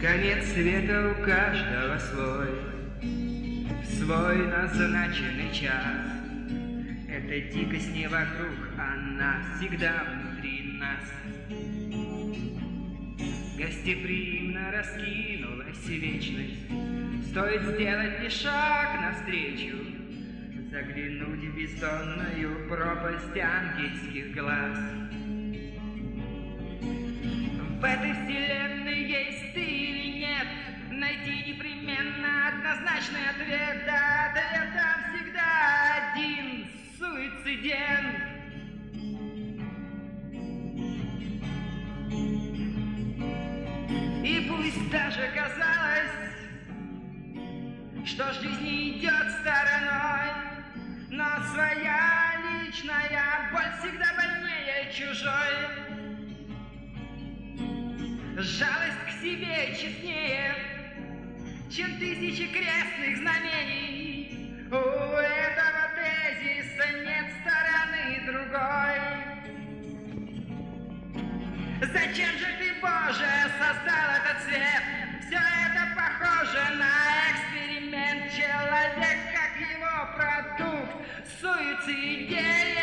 Конец света у каждого свой, свой назначенный час. Эта дикость не вокруг, она всегда внутри нас. Гостеприимно раскинулась вечность, Стоит сделать лишь шаг навстречу, Заглянуть в бездонную пропасть ангельских глаз. В этой вселенной суицидент. И пусть даже казалось, что жизнь идет стороной, но своя личная боль всегда больнее чужой. Жалость к себе честнее, чем тысячи крестных знамений. Зачем же ты, Боже, создал этот свет? Все это похоже на эксперимент. Человек, как его продукт, суициден.